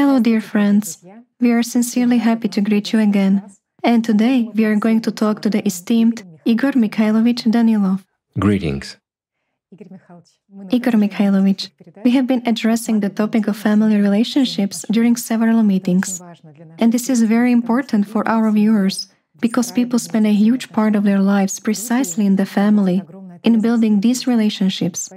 Hello, dear friends. We are sincerely happy to greet you again. And today we are going to talk to the esteemed Igor Mikhailovich Danilov. Greetings. Igor Mikhailovich, we have been addressing the topic of family relationships during several meetings. And this is very important for our viewers because people spend a huge part of their lives precisely in the family in building these relationships.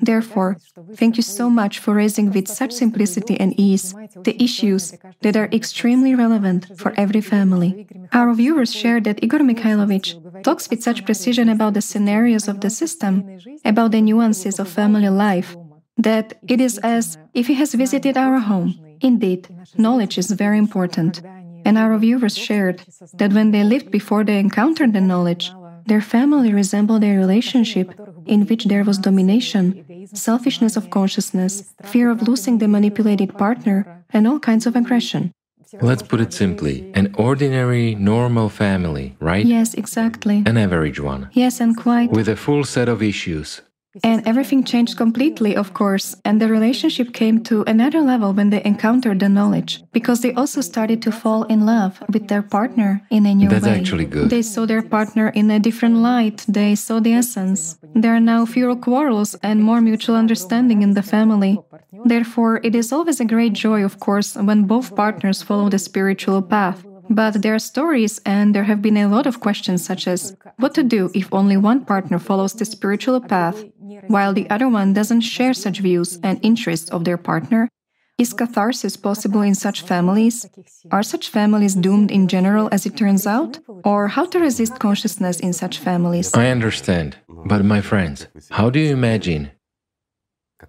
Therefore, thank you so much for raising with such simplicity and ease the issues that are extremely relevant for every family. Our viewers share that Igor Mikhailovich talks with such precision about the scenarios of the system, about the nuances of family life, that it is as if he has visited our home. Indeed, knowledge is very important. And our viewers shared that when they lived before they encountered the knowledge, their family resembled a relationship in which there was domination, selfishness of consciousness, fear of losing the manipulated partner, and all kinds of aggression. Let's put it simply an ordinary, normal family, right? Yes, exactly. An average one. Yes, and quite. With a full set of issues. And everything changed completely, of course, and the relationship came to another level when they encountered the knowledge, because they also started to fall in love with their partner in a new That's way. That's actually good. They saw their partner in a different light, they saw the essence. There are now fewer quarrels and more mutual understanding in the family. Therefore, it is always a great joy, of course, when both partners follow the spiritual path. But there are stories, and there have been a lot of questions, such as what to do if only one partner follows the spiritual path, while the other one doesn't share such views and interests of their partner. Is catharsis possible in such families? Are such families doomed in general, as it turns out? Or how to resist consciousness in such families? I understand. But, my friends, how do you imagine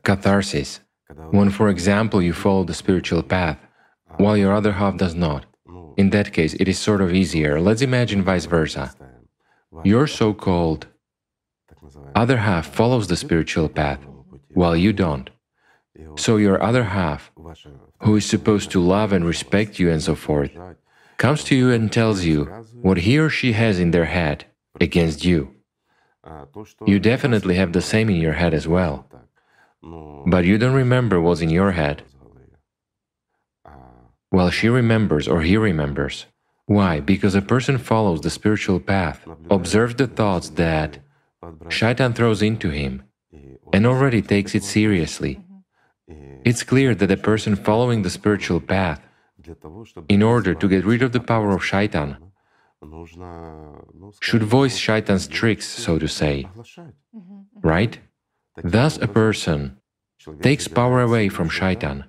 catharsis when, for example, you follow the spiritual path while your other half does not? In that case, it is sort of easier. Let's imagine vice versa. Your so called other half follows the spiritual path, while you don't. So your other half, who is supposed to love and respect you and so forth, comes to you and tells you what he or she has in their head against you. You definitely have the same in your head as well, but you don't remember what's in your head. Well, she remembers or he remembers. Why? Because a person follows the spiritual path, observes the thoughts that Shaitan throws into him, and already takes it seriously. It's clear that a person following the spiritual path, in order to get rid of the power of Shaitan, should voice Shaitan's tricks, so to say. Mm-hmm. Right? Thus, a person takes power away from Shaitan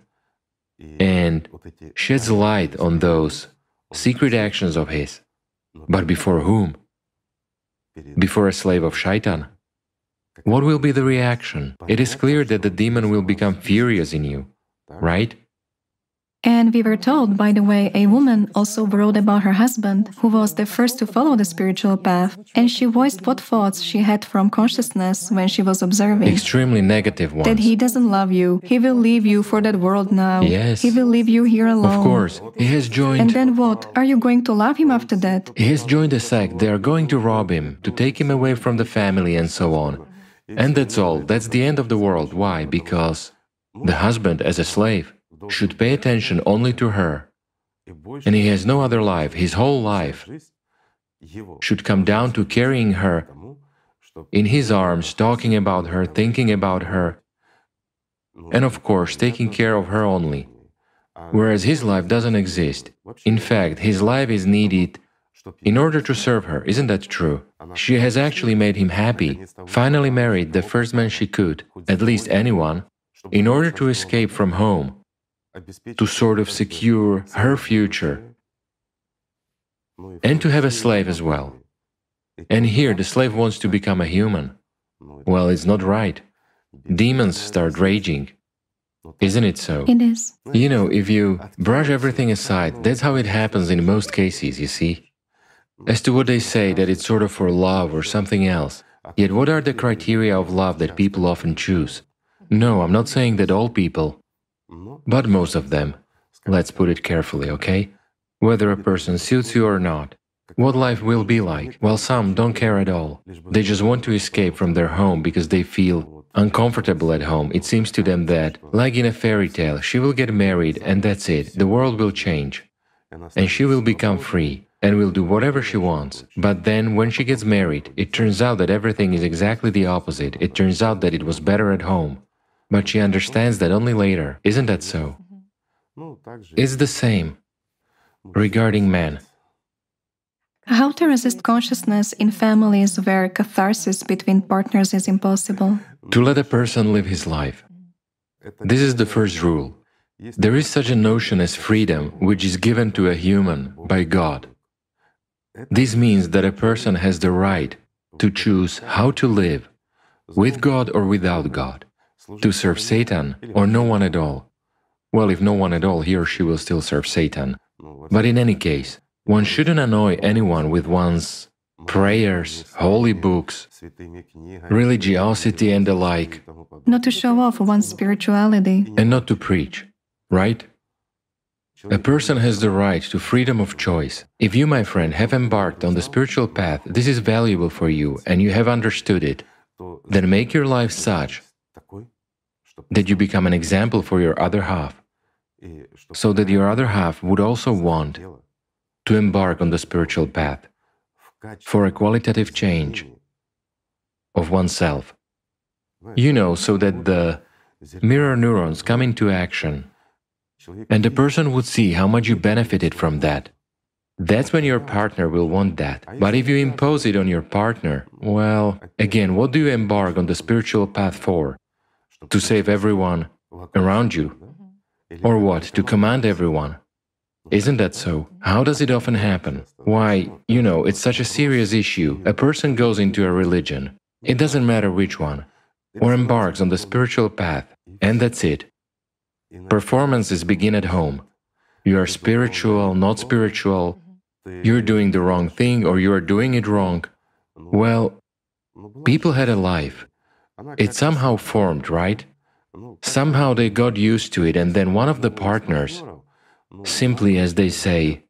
and sheds light on those secret actions of his. But before whom? Before a slave of Shaitan? What will be the reaction? It is clear that the demon will become furious in you, right? And we were told, by the way, a woman also wrote about her husband, who was the first to follow the spiritual path, and she voiced what thoughts she had from consciousness when she was observing. Extremely negative ones. That he doesn't love you, he will leave you for that world now. Yes. He will leave you here alone. Of course. He has joined. And then what? Are you going to love him after that? He has joined a sect. They are going to rob him, to take him away from the family, and so on. And that's all. That's the end of the world. Why? Because the husband, as a slave, should pay attention only to her, and he has no other life, his whole life should come down to carrying her in his arms, talking about her, thinking about her, and of course, taking care of her only. Whereas his life doesn't exist. In fact, his life is needed in order to serve her. Isn't that true? She has actually made him happy, finally married the first man she could, at least anyone, in order to escape from home to sort of secure her future and to have a slave as well. And here the slave wants to become a human. Well, it's not right. Demons start raging. Isn't it so? It is. You know, if you brush everything aside, that's how it happens in most cases, you see. As to what they say, that it's sort of for love or something else. Yet, what are the criteria of love that people often choose? No, I'm not saying that all people, but most of them. Let's put it carefully, okay? Whether a person suits you or not. What life will be like? Well, some don't care at all. They just want to escape from their home because they feel uncomfortable at home. It seems to them that, like in a fairy tale, she will get married and that's it, the world will change. And she will become free and will do whatever she wants. But then, when she gets married, it turns out that everything is exactly the opposite. It turns out that it was better at home. But she understands that only later. Isn't that so? It's the same regarding men. How to resist consciousness in families where catharsis between partners is impossible? To let a person live his life. This is the first rule. There is such a notion as freedom, which is given to a human by God. This means that a person has the right to choose how to live, with God or without God, to serve Satan or no one at all. Well, if no one at all, he or she will still serve Satan. But in any case, one shouldn't annoy anyone with one's prayers, holy books, religiosity, and the like. Not to show off one's spirituality. And not to preach, right? A person has the right to freedom of choice. If you, my friend, have embarked on the spiritual path, this is valuable for you and you have understood it, then make your life such that you become an example for your other half, so that your other half would also want to embark on the spiritual path for a qualitative change of oneself. You know, so that the mirror neurons come into action and the person would see how much you benefited from that. That's when your partner will want that. But if you impose it on your partner, well, again, what do you embark on the spiritual path for? To save everyone around you? Or what? To command everyone? Isn't that so? How does it often happen? Why, you know, it's such a serious issue. A person goes into a religion, it doesn't matter which one, or embarks on the spiritual path, and that's it. Performances begin at home. You are spiritual, not spiritual, you're doing the wrong thing or you are doing it wrong. Well, people had a life. It somehow formed, right? Somehow they got used to it, and then one of the partners, simply as they say,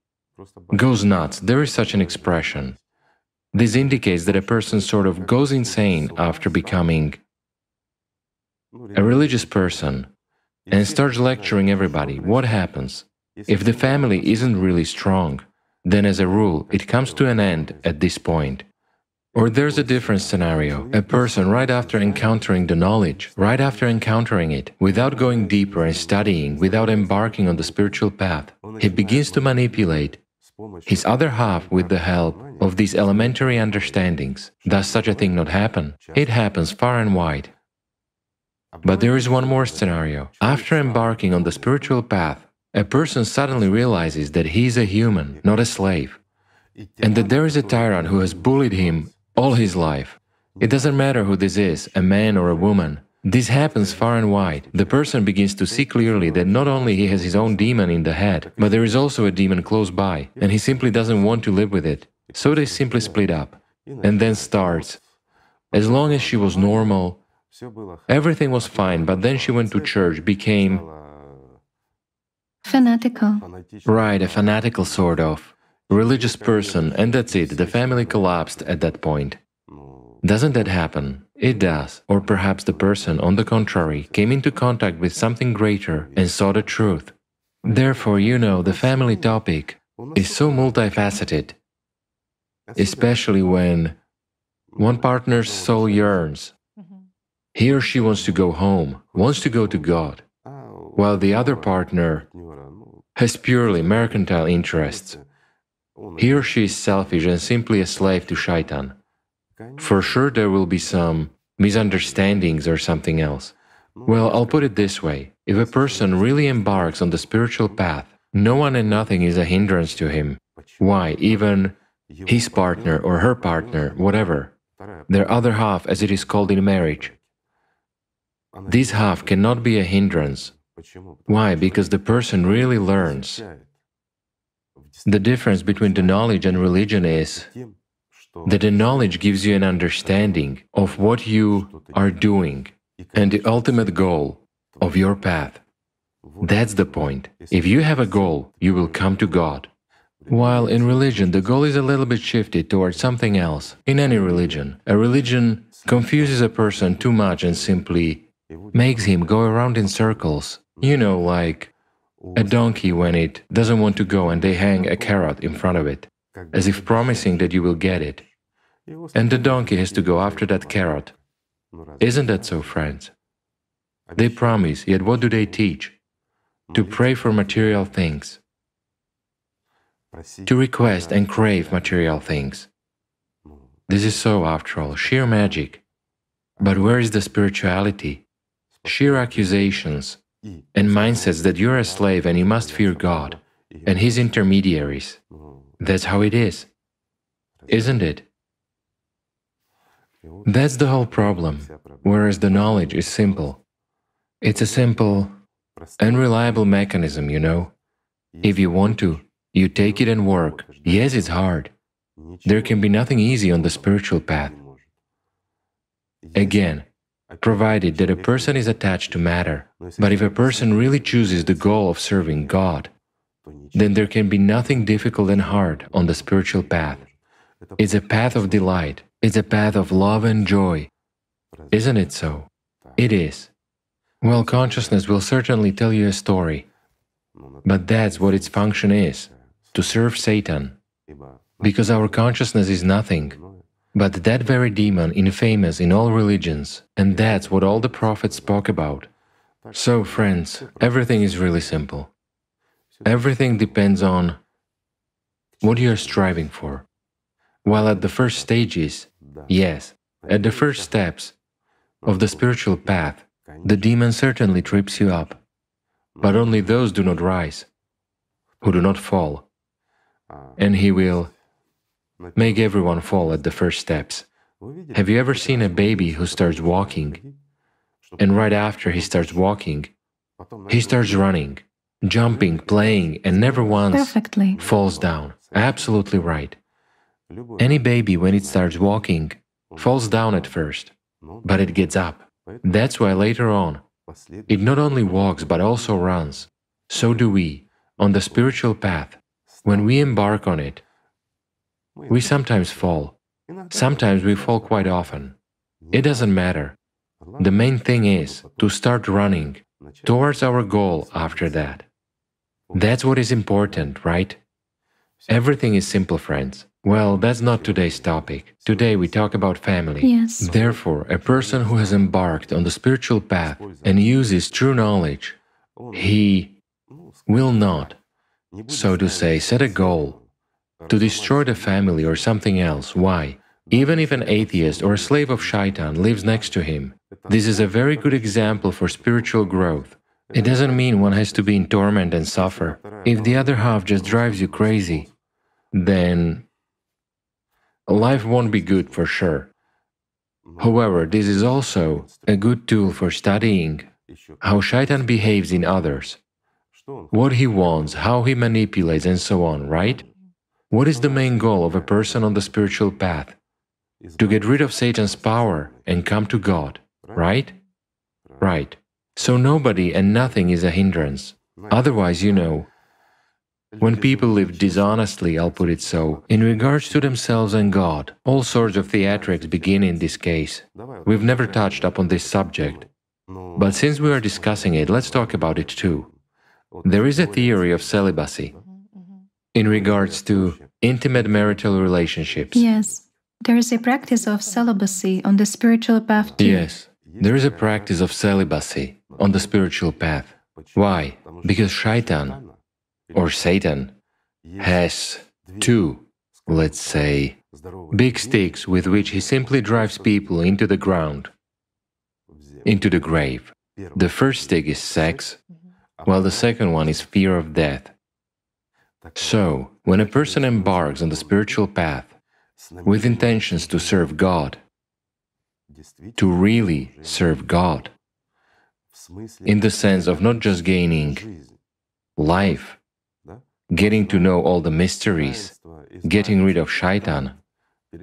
goes nuts. There is such an expression. This indicates that a person sort of goes insane after becoming a religious person and starts lecturing everybody. What happens? If the family isn't really strong, then as a rule, it comes to an end at this point. Or there's a different scenario. A person, right after encountering the knowledge, right after encountering it, without going deeper and studying, without embarking on the spiritual path, he begins to manipulate his other half with the help of these elementary understandings. Does such a thing not happen? It happens far and wide. But there is one more scenario. After embarking on the spiritual path, a person suddenly realizes that he is a human, not a slave, and that there is a tyrant who has bullied him all his life. It doesn't matter who this is, a man or a woman. This happens far and wide. The person begins to see clearly that not only he has his own demon in the head, but there is also a demon close by, and he simply doesn't want to live with it. So they simply split up. And then starts. As long as she was normal, everything was fine, but then she went to church, became fanatical. Right, a fanatical sort of religious person, and that's it, the family collapsed at that point. Doesn't that happen? It does. Or perhaps the person, on the contrary, came into contact with something greater and saw the truth. Therefore, you know, the family topic is so multifaceted, especially when one partner's soul yearns. He or she wants to go home, wants to go to God, while the other partner has purely mercantile interests. He or she is selfish and simply a slave to shaitan. For sure, there will be some misunderstandings or something else. Well, I'll put it this way if a person really embarks on the spiritual path, no one and nothing is a hindrance to him. Why? Even his partner or her partner, whatever, their other half, as it is called in marriage. This half cannot be a hindrance. Why? Because the person really learns the difference between the knowledge and religion is that the knowledge gives you an understanding of what you are doing and the ultimate goal of your path. That's the point. If you have a goal, you will come to God. While in religion, the goal is a little bit shifted towards something else. In any religion, a religion confuses a person too much and simply makes him go around in circles. You know, like a donkey when it doesn't want to go and they hang a carrot in front of it, as if promising that you will get it. And the donkey has to go after that carrot. Isn't that so, friends? They promise, yet what do they teach? To pray for material things to request and crave material things. This is so, after all, sheer magic. But where is the spirituality? Sheer accusations and mindsets that you're a slave and you must fear God and His intermediaries. That's how it is, isn't it? That's the whole problem, whereas the knowledge is simple. It's a simple and reliable mechanism, you know. If you want to, you take it and work. Yes, it's hard. There can be nothing easy on the spiritual path. Again, provided that a person is attached to matter. But if a person really chooses the goal of serving God, then there can be nothing difficult and hard on the spiritual path. It's a path of delight, it's a path of love and joy. Isn't it so? It is. Well, consciousness will certainly tell you a story, but that's what its function is to serve Satan, because our consciousness is nothing but that very demon infamous in all religions, and that's what all the prophets spoke about. So, friends, everything is really simple. Everything depends on what you are striving for. While at the first stages, yes, at the first steps of the spiritual path, the demon certainly trips you up. But only those do not rise, who do not fall and he will make everyone fall at the first steps. Have you ever seen a baby who starts walking, and right after he starts walking, he starts running, jumping, playing, and never once Perfectly. falls down? Absolutely right. Any baby, when it starts walking, falls down at first, but it gets up. That's why later on, it not only walks but also runs. So do we, on the spiritual path. When we embark on it, we sometimes fall. Sometimes we fall quite often. It doesn't matter. The main thing is to start running towards our goal after that. That's what is important, right? Everything is simple, friends. Well, that's not today's topic. Today we talk about family. Yes. Therefore, a person who has embarked on the spiritual path and uses true knowledge, he will not so to say, set a goal to destroy the family or something else. Why? Even if an atheist or a slave of shaitan lives next to him, this is a very good example for spiritual growth. It doesn't mean one has to be in torment and suffer. If the other half just drives you crazy, then life won't be good for sure. However, this is also a good tool for studying how shaitan behaves in others what he wants, how he manipulates, and so on, right? What is the main goal of a person on the spiritual path? To get rid of Satan's power and come to God, right? Right. So nobody and nothing is a hindrance. Otherwise, you know, when people live dishonestly, I'll put it so, in regards to themselves and God, all sorts of theatrics begin in this case. We've never touched upon this subject. But since we are discussing it, let's talk about it too. There is a theory of celibacy in regards to intimate marital relationships. Yes, there is a practice of celibacy on the spiritual path too. Yes, there is a practice of celibacy on the spiritual path. Why? Because Shaitan, or Satan, has two, let's say, big sticks with which he simply drives people into the ground, into the grave. The first stick is sex, while the second one is fear of death. So, when a person embarks on the spiritual path with intentions to serve God, to really serve God, in the sense of not just gaining life, getting to know all the mysteries, getting rid of shaitan,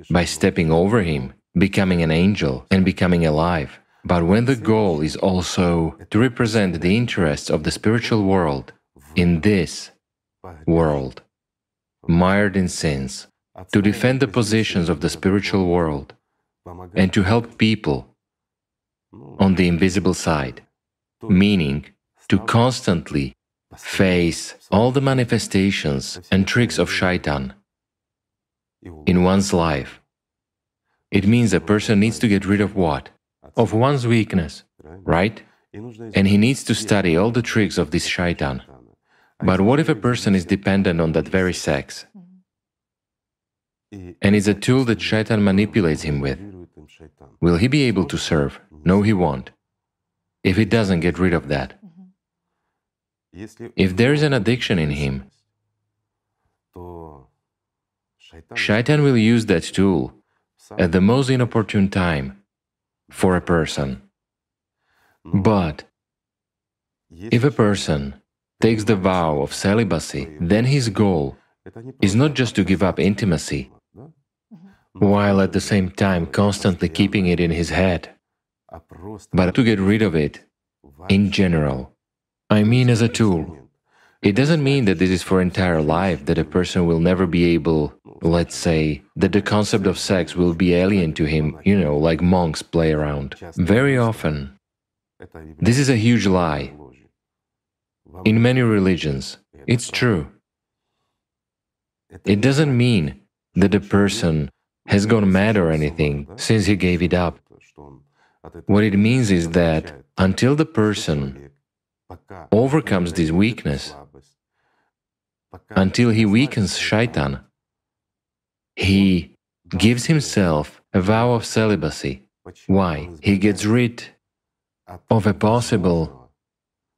by stepping over him, becoming an angel, and becoming alive. But when the goal is also to represent the interests of the spiritual world in this world, mired in sins, to defend the positions of the spiritual world, and to help people on the invisible side, meaning to constantly face all the manifestations and tricks of shaitan in one's life. It means a person needs to get rid of what? Of one's weakness, right? And he needs to study all the tricks of this shaitan. But what if a person is dependent on that very sex? And it's a tool that shaitan manipulates him with. Will he be able to serve? No, he won't. If he doesn't get rid of that. If there is an addiction in him, Shaitan will use that tool at the most inopportune time for a person. But if a person takes the vow of celibacy, then his goal is not just to give up intimacy, while at the same time constantly keeping it in his head, but to get rid of it in general. I mean, as a tool. It doesn't mean that this is for entire life, that a person will never be able, let's say, that the concept of sex will be alien to him, you know, like monks play around. Very often, this is a huge lie. In many religions, it's true. It doesn't mean that a person has gone mad or anything since he gave it up. What it means is that until the person overcomes this weakness, until he weakens shaitan, he gives himself a vow of celibacy. Why? He gets rid of a possible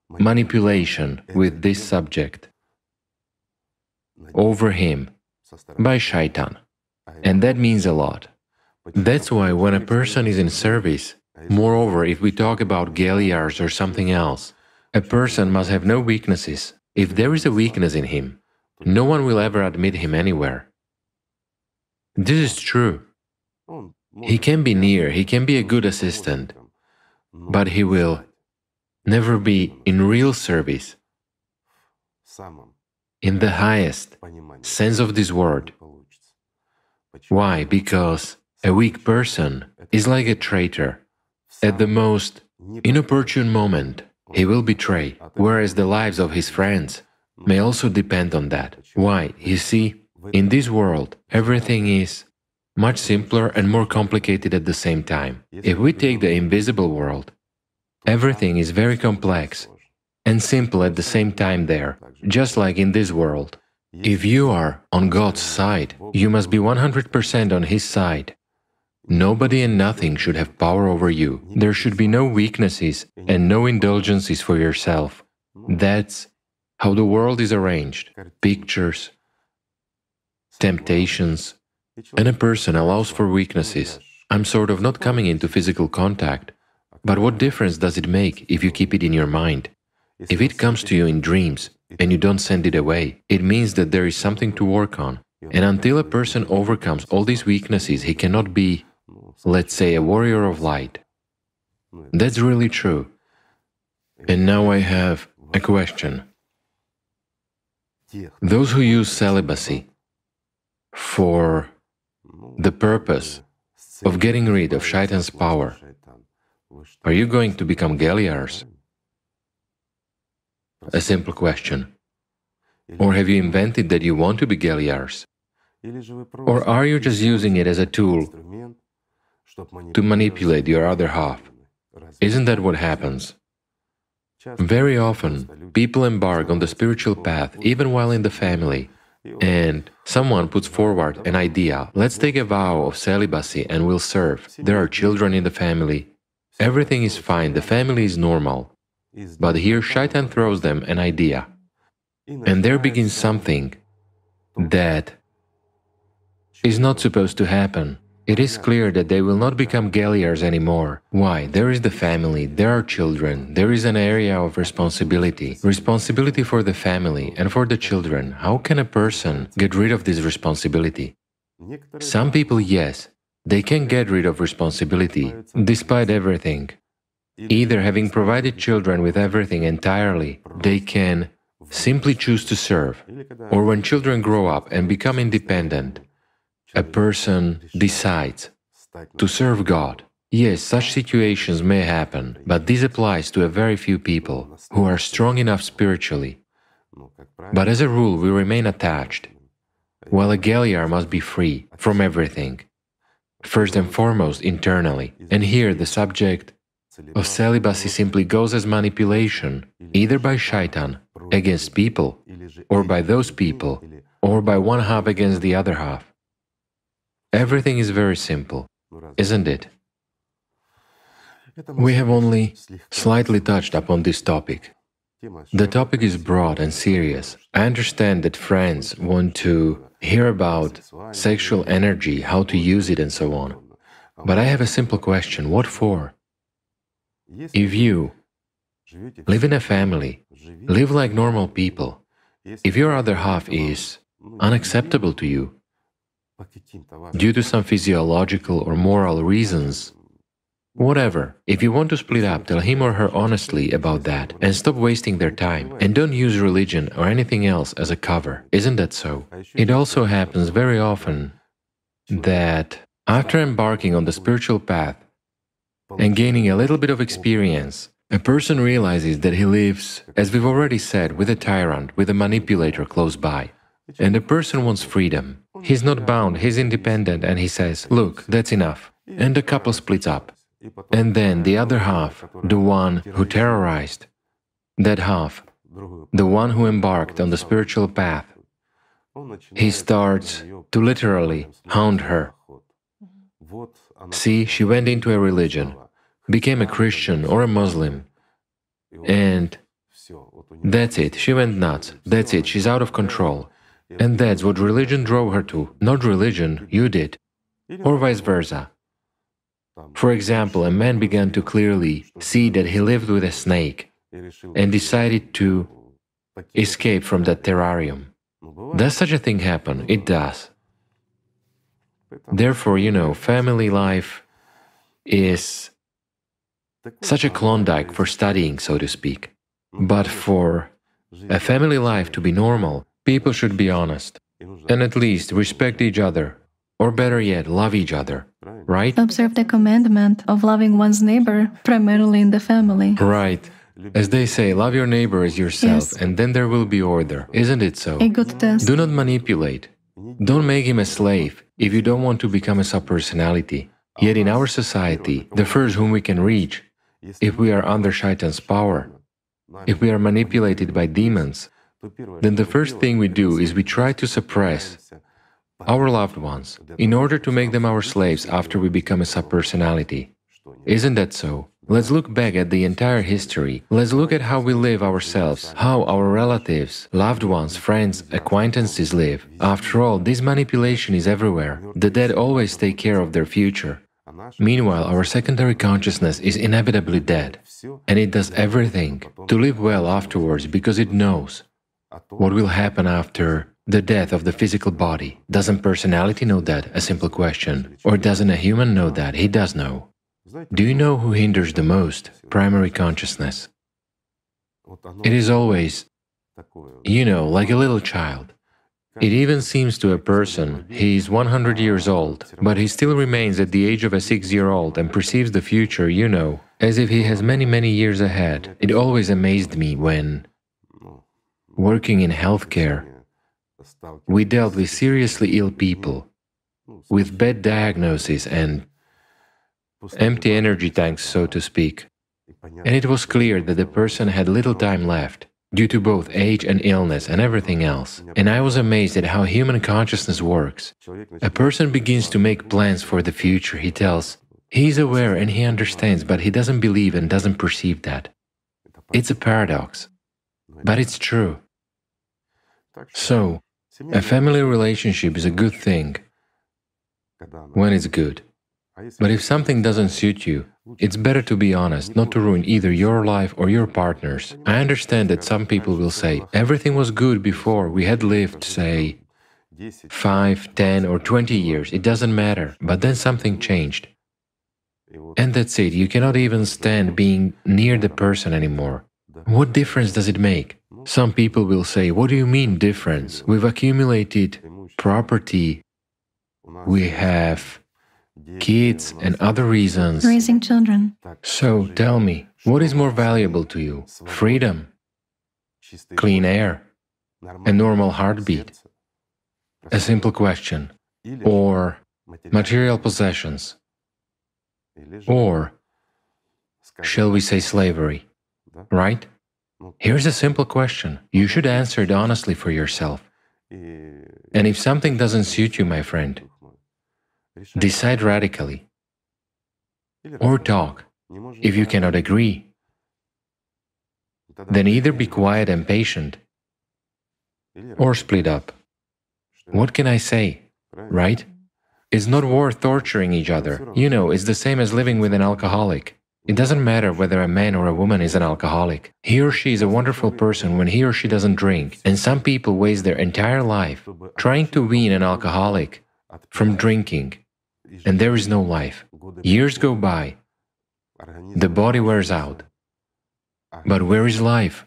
manipulation with this subject over him by shaitan. And that means a lot. That's why when a person is in service, moreover, if we talk about Geliars or something else, a person must have no weaknesses. If there is a weakness in him, no one will ever admit him anywhere. This is true. He can be near, he can be a good assistant, but he will never be in real service, in the highest sense of this word. Why? Because a weak person is like a traitor. At the most inopportune moment, he will betray, whereas the lives of his friends may also depend on that. Why? You see, in this world, everything is much simpler and more complicated at the same time. If we take the invisible world, everything is very complex and simple at the same time there, just like in this world. If you are on God's side, you must be 100% on His side. Nobody and nothing should have power over you. There should be no weaknesses and no indulgences for yourself. That's how the world is arranged pictures, temptations, and a person allows for weaknesses. I'm sort of not coming into physical contact. But what difference does it make if you keep it in your mind? If it comes to you in dreams, and you don't send it away, it means that there is something to work on. And until a person overcomes all these weaknesses, he cannot be, let's say, a warrior of light. That's really true. And now I have a question. Those who use celibacy for the purpose of getting rid of shaitan's power, are you going to become Geliars? A simple question. Or have you invented that you want to be Geliars? Or are you just using it as a tool to manipulate your other half? Isn't that what happens? Very often, people embark on the spiritual path even while in the family, and someone puts forward an idea let's take a vow of celibacy and we'll serve. There are children in the family. Everything is fine, the family is normal. But here Shaitan throws them an idea. And there begins something that is not supposed to happen. It is clear that they will not become Geliars anymore. Why? There is the family, there are children, there is an area of responsibility. Responsibility for the family and for the children. How can a person get rid of this responsibility? Some people, yes, they can get rid of responsibility despite everything. Either having provided children with everything entirely, they can simply choose to serve, or when children grow up and become independent, a person decides to serve God. Yes, such situations may happen, but this applies to a very few people who are strong enough spiritually. But as a rule, we remain attached, while a Galyar must be free from everything, first and foremost internally. And here the subject of celibacy simply goes as manipulation, either by shaitan against people, or by those people, or by one half against the other half. Everything is very simple, isn't it? We have only slightly touched upon this topic. The topic is broad and serious. I understand that friends want to hear about sexual energy, how to use it, and so on. But I have a simple question what for? If you live in a family, live like normal people, if your other half is unacceptable to you due to some physiological or moral reasons, whatever, if you want to split up, tell him or her honestly about that and stop wasting their time and don't use religion or anything else as a cover. Isn't that so? It also happens very often that after embarking on the spiritual path, and gaining a little bit of experience, a person realizes that he lives, as we've already said, with a tyrant, with a manipulator close by. And the person wants freedom. He's not bound, he's independent, and he says, Look, that's enough. And the couple splits up. And then the other half, the one who terrorized, that half, the one who embarked on the spiritual path, he starts to literally hound her. See, she went into a religion, became a Christian or a Muslim, and that's it. She went nuts. That's it. She's out of control. And that's what religion drove her to. Not religion, you did. Or vice versa. For example, a man began to clearly see that he lived with a snake and decided to escape from that terrarium. Does such a thing happen? It does. Therefore, you know, family life is such a Klondike for studying, so to speak. But for a family life to be normal, people should be honest and at least respect each other, or better yet, love each other, right? Observe the commandment of loving one's neighbor, primarily in the family. Right. As they say, love your neighbor as yourself, yes. and then there will be order. Isn't it so? A good test. Do not manipulate. Don't make him a slave if you don't want to become a subpersonality. Yet in our society, the first whom we can reach, if we are under Shaitan's power, if we are manipulated by demons, then the first thing we do is we try to suppress our loved ones in order to make them our slaves after we become a subpersonality. Isn't that so? Let's look back at the entire history. Let's look at how we live ourselves, how our relatives, loved ones, friends, acquaintances live. After all, this manipulation is everywhere. The dead always take care of their future. Meanwhile, our secondary consciousness is inevitably dead, and it does everything to live well afterwards because it knows what will happen after the death of the physical body. Doesn't personality know that? A simple question. Or doesn't a human know that? He does know. Do you know who hinders the most? Primary consciousness. It is always, you know, like a little child. It even seems to a person he is 100 years old, but he still remains at the age of a six year old and perceives the future, you know, as if he has many, many years ahead. It always amazed me when, working in healthcare, we dealt with seriously ill people, with bad diagnoses and empty energy tanks, so to speak. And it was clear that the person had little time left, due to both age and illness and everything else. And I was amazed at how human consciousness works. A person begins to make plans for the future, he tells. He's aware and he understands, but he doesn't believe and doesn't perceive that. It's a paradox, but it's true. So, a family relationship is a good thing when it's good. But if something doesn't suit you, it's better to be honest, not to ruin either your life or your partner's. I understand that some people will say, everything was good before, we had lived, say, 5, 10, or 20 years, it doesn't matter, but then something changed. And that's it, you cannot even stand being near the person anymore. What difference does it make? Some people will say, What do you mean difference? We've accumulated property, we have kids and other reasons. Raising children. So tell me, what is more valuable to you? Freedom, clean air, a normal heartbeat? A simple question. Or material possessions? Or, shall we say, slavery? Right? Here's a simple question. You should answer it honestly for yourself. And if something doesn't suit you, my friend, decide radically. Or talk. If you cannot agree, then either be quiet and patient or split up. What can I say? Right? It's not worth torturing each other. You know, it's the same as living with an alcoholic. It doesn't matter whether a man or a woman is an alcoholic. He or she is a wonderful person when he or she doesn't drink, and some people waste their entire life trying to wean an alcoholic from drinking, and there is no life. Years go by, the body wears out. But where is life?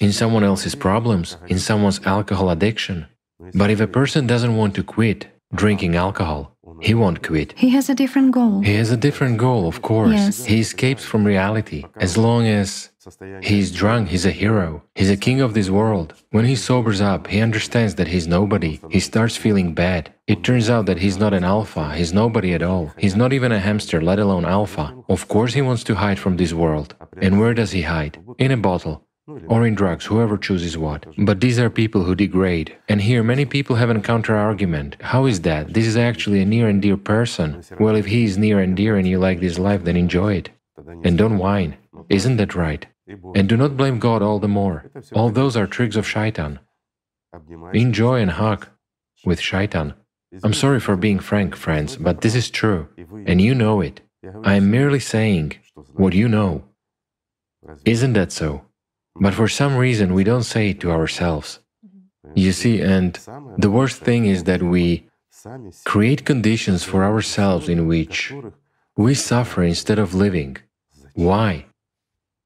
In someone else's problems, in someone's alcohol addiction. But if a person doesn't want to quit drinking alcohol, he won't quit. He has a different goal. He has a different goal, of course. Yes. He escapes from reality. As long as he's drunk, he's a hero. He's a king of this world. When he sobers up, he understands that he's nobody. He starts feeling bad. It turns out that he's not an alpha. He's nobody at all. He's not even a hamster, let alone alpha. Of course, he wants to hide from this world. And where does he hide? In a bottle or in drugs, whoever chooses what. But these are people who degrade. And here, many people have a counter argument. How is that? This is actually a near and dear person. Well, if he is near and dear and you like this life, then enjoy it. And don't whine. Isn't that right? And do not blame God all the more. All those are tricks of shaitan. Enjoy and hug with shaitan. I'm sorry for being frank, friends, but this is true. And you know it. I am merely saying what you know. Isn't that so? But for some reason, we don't say it to ourselves. Mm-hmm. You see, and the worst thing is that we create conditions for ourselves in which we suffer instead of living. Why?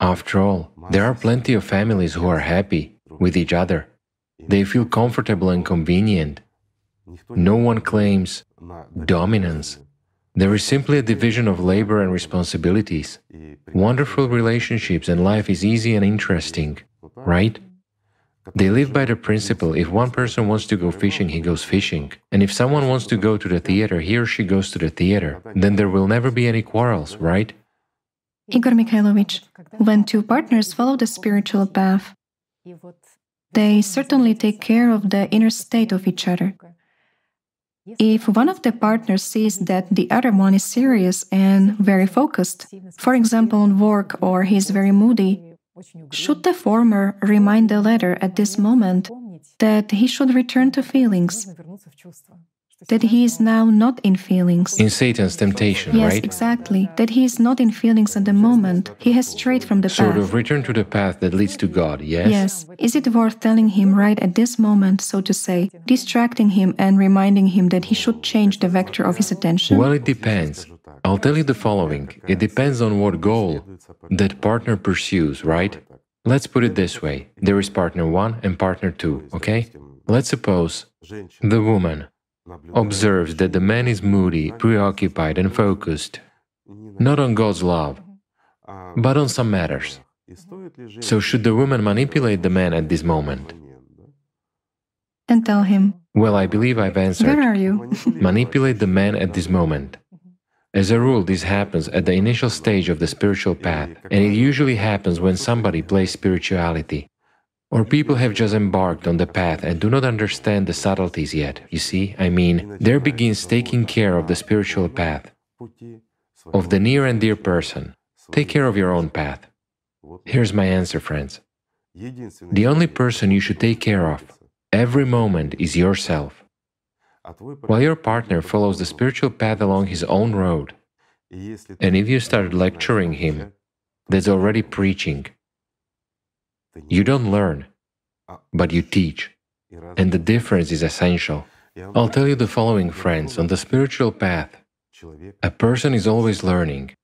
After all, there are plenty of families who are happy with each other. They feel comfortable and convenient. No one claims dominance. There is simply a division of labor and responsibilities. Wonderful relationships and life is easy and interesting, right? They live by the principle if one person wants to go fishing, he goes fishing. And if someone wants to go to the theater, he or she goes to the theater. Then there will never be any quarrels, right? Igor Mikhailovich, when two partners follow the spiritual path, they certainly take care of the inner state of each other. If one of the partners sees that the other one is serious and very focused, for example on work, or he's very moody, should the former remind the latter at this moment that he should return to feelings? That he is now not in feelings. In Satan's temptation, yes, right? exactly. That he is not in feelings at the moment. He has strayed from the sort path. Sort of return to the path that leads to God, yes? Yes. Is it worth telling him right at this moment, so to say, distracting him and reminding him that he should change the vector of his attention? Well, it depends. I'll tell you the following. It depends on what goal that partner pursues, right? Let's put it this way. There is partner 1 and partner 2, okay? Let's suppose the woman observes that the man is moody, preoccupied, and focused, not on God's love, but on some matters. So, should the woman manipulate the man at this moment? And tell him, Well, I believe I've answered. Where are you? manipulate the man at this moment. As a rule, this happens at the initial stage of the spiritual path, and it usually happens when somebody plays spirituality. Or people have just embarked on the path and do not understand the subtleties yet. You see, I mean, there begins taking care of the spiritual path, of the near and dear person. Take care of your own path. Here's my answer, friends. The only person you should take care of every moment is yourself. While your partner follows the spiritual path along his own road, and if you start lecturing him, that's already preaching. You don't learn, but you teach. And the difference is essential. I'll tell you the following, friends. On the spiritual path, a person is always learning.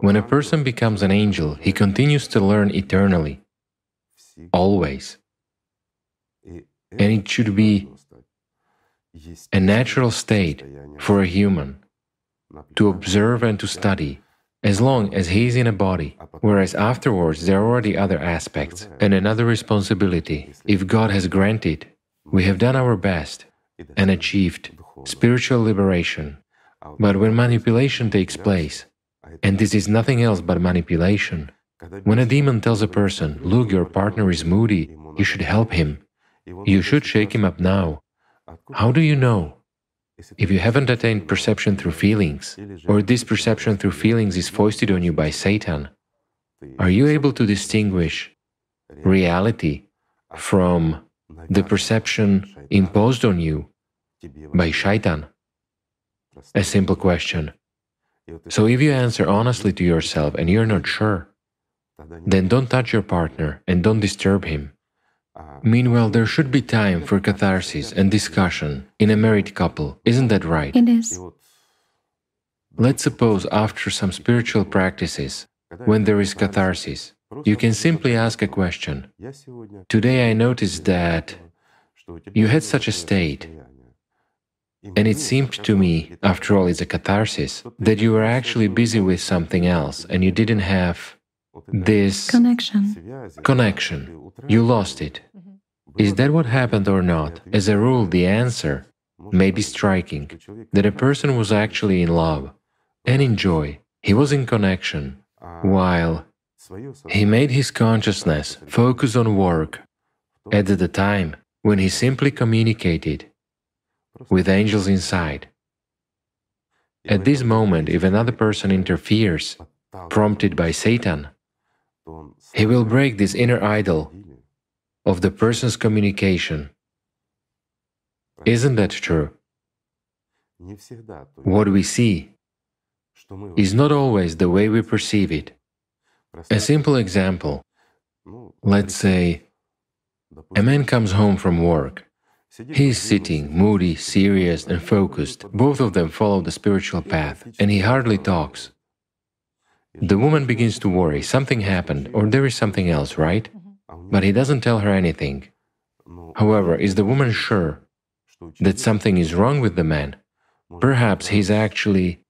When a person becomes an angel, he continues to learn eternally. always. And it should be a natural state for a human to observe and to study as long as he is in a body, whereas afterwards there are already other aspects and another responsibility. If God has granted, we have done our best and achieved spiritual liberation. But when manipulation takes place, and this is nothing else but manipulation, when a demon tells a person, Look, your partner is moody, you should help him, you should shake him up now. How do you know? If you haven't attained perception through feelings, or this perception through feelings is foisted on you by Satan, are you able to distinguish reality from the perception imposed on you by Shaitan? A simple question. So if you answer honestly to yourself and you're not sure, then don't touch your partner and don't disturb him. Meanwhile, there should be time for catharsis and discussion in a married couple, isn't that right? It is. Let's suppose after some spiritual practices, when there is catharsis, you can simply ask a question. Today I noticed that you had such a state, and it seemed to me, after all, it's a catharsis, that you were actually busy with something else and you didn't have this connection. Connection. You lost it. Is that what happened or not? As a rule, the answer may be striking that a person was actually in love and in joy. He was in connection, while he made his consciousness focus on work at the time when he simply communicated with angels inside. At this moment, if another person interferes, prompted by Satan, he will break this inner idol of the person's communication. Isn't that true? What we see is not always the way we perceive it. A simple example let's say a man comes home from work. He is sitting, moody, serious, and focused. Both of them follow the spiritual path, and he hardly talks. The woman begins to worry something happened, or there is something else, right? But he doesn't tell her anything. However, is the woman sure that something is wrong with the man? Perhaps he's actually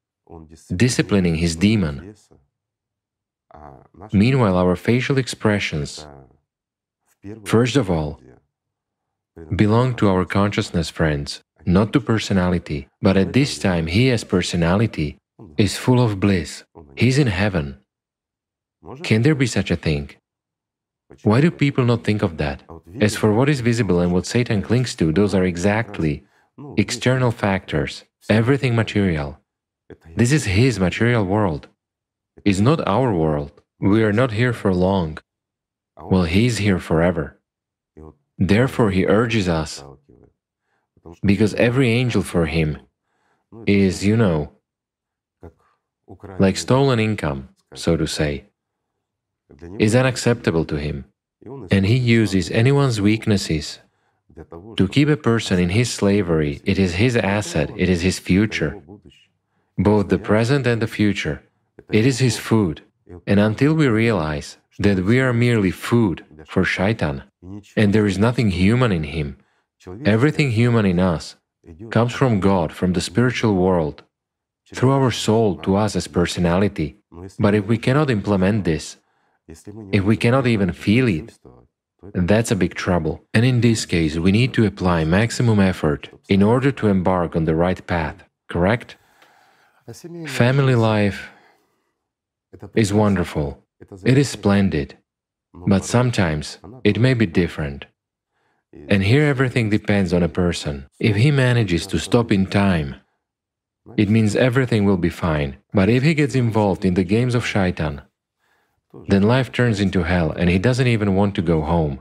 disciplining his demon. Meanwhile, our facial expressions, first of all, belong to our consciousness, friends, not to personality. But at this time, he as personality is full of bliss. He's in heaven. Can there be such a thing? Why do people not think of that? As for what is visible and what Satan clings to, those are exactly external factors, everything material. This is his material world. It's not our world. We are not here for long. Well, he's here forever. Therefore, he urges us, because every angel for him is, you know, like stolen income, so to say is unacceptable to him, and he uses anyone's weaknesses to keep a person in his slavery. It is his asset, it is his future, both the present and the future. It is his food. And until we realize that we are merely food for shaitan, and there is nothing human in him, everything human in us comes from God, from the spiritual world, through our soul to us as personality. But if we cannot implement this, if we cannot even feel it, that's a big trouble. And in this case, we need to apply maximum effort in order to embark on the right path, correct? Family life is wonderful. It is splendid. But sometimes it may be different. And here everything depends on a person. If he manages to stop in time, it means everything will be fine. But if he gets involved in the games of shaitan, then life turns into hell and he doesn't even want to go home,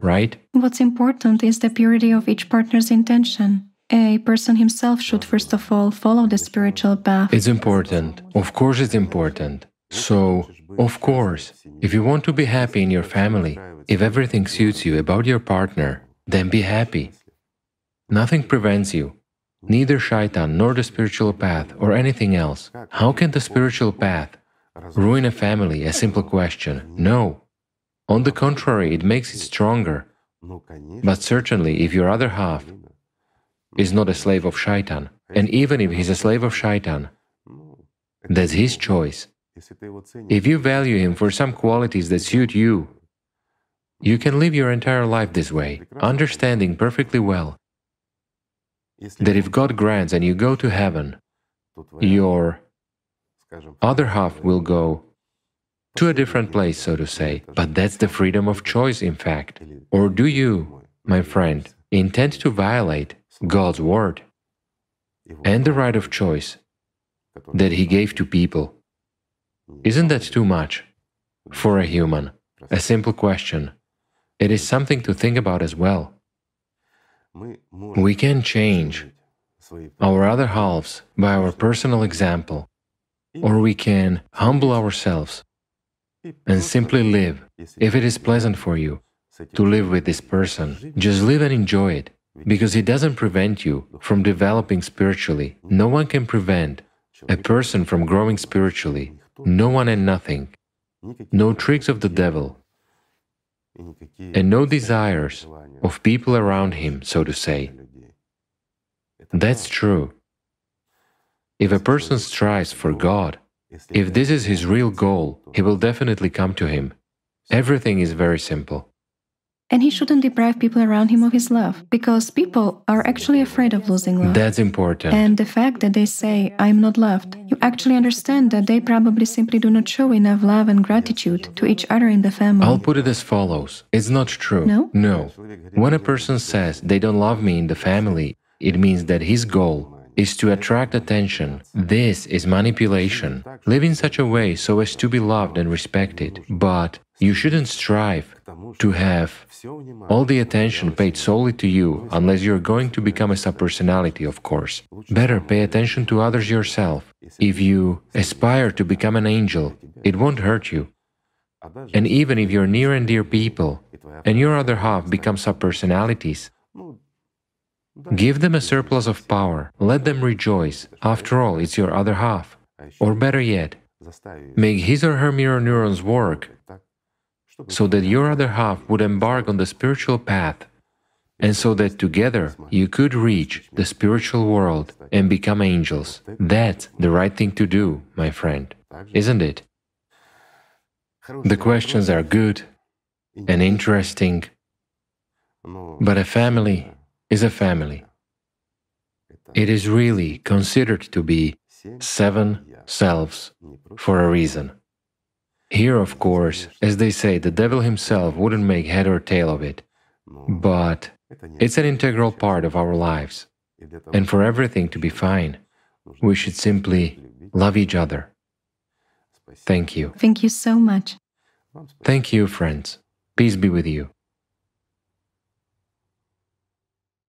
right? What's important is the purity of each partner's intention. A person himself should first of all follow the spiritual path. It's important. Of course, it's important. So, of course, if you want to be happy in your family, if everything suits you about your partner, then be happy. Nothing prevents you, neither shaitan nor the spiritual path or anything else. How can the spiritual path Ruin a family, a simple question. No. On the contrary, it makes it stronger. But certainly, if your other half is not a slave of shaitan, and even if he's a slave of shaitan, that's his choice. If you value him for some qualities that suit you, you can live your entire life this way, understanding perfectly well that if God grants and you go to heaven, your other half will go to a different place, so to say. But that's the freedom of choice, in fact. Or do you, my friend, intend to violate God's word and the right of choice that He gave to people? Isn't that too much for a human? A simple question. It is something to think about as well. We can change our other halves by our personal example, or we can humble ourselves and simply live. If it is pleasant for you to live with this person, just live and enjoy it, because it doesn't prevent you from developing spiritually. No one can prevent a person from growing spiritually, no one and nothing, no tricks of the devil, and no desires of people around him, so to say. That's true. If a person strives for God, if this is his real goal, he will definitely come to him. Everything is very simple. And he shouldn't deprive people around him of his love, because people are actually afraid of losing love. That's important. And the fact that they say, I'm not loved, you actually understand that they probably simply do not show enough love and gratitude to each other in the family. I'll put it as follows It's not true. No? No. When a person says they don't love me in the family, it means that his goal is to attract attention. This is manipulation. Live in such a way so as to be loved and respected. But you shouldn't strive to have all the attention paid solely to you unless you're going to become a subpersonality, of course. Better pay attention to others yourself. If you aspire to become an angel, it won't hurt you. And even if you're near and dear people and your other half become subpersonalities, Give them a surplus of power, let them rejoice. After all, it's your other half. Or better yet, make his or her mirror neurons work so that your other half would embark on the spiritual path, and so that together you could reach the spiritual world and become angels. That's the right thing to do, my friend, isn't it? The questions are good and interesting, but a family is a family. It is really considered to be seven selves for a reason. Here, of course, as they say, the devil himself wouldn't make head or tail of it, but it's an integral part of our lives. And for everything to be fine, we should simply love each other. Thank you. Thank you so much. Thank you, friends. Peace be with you.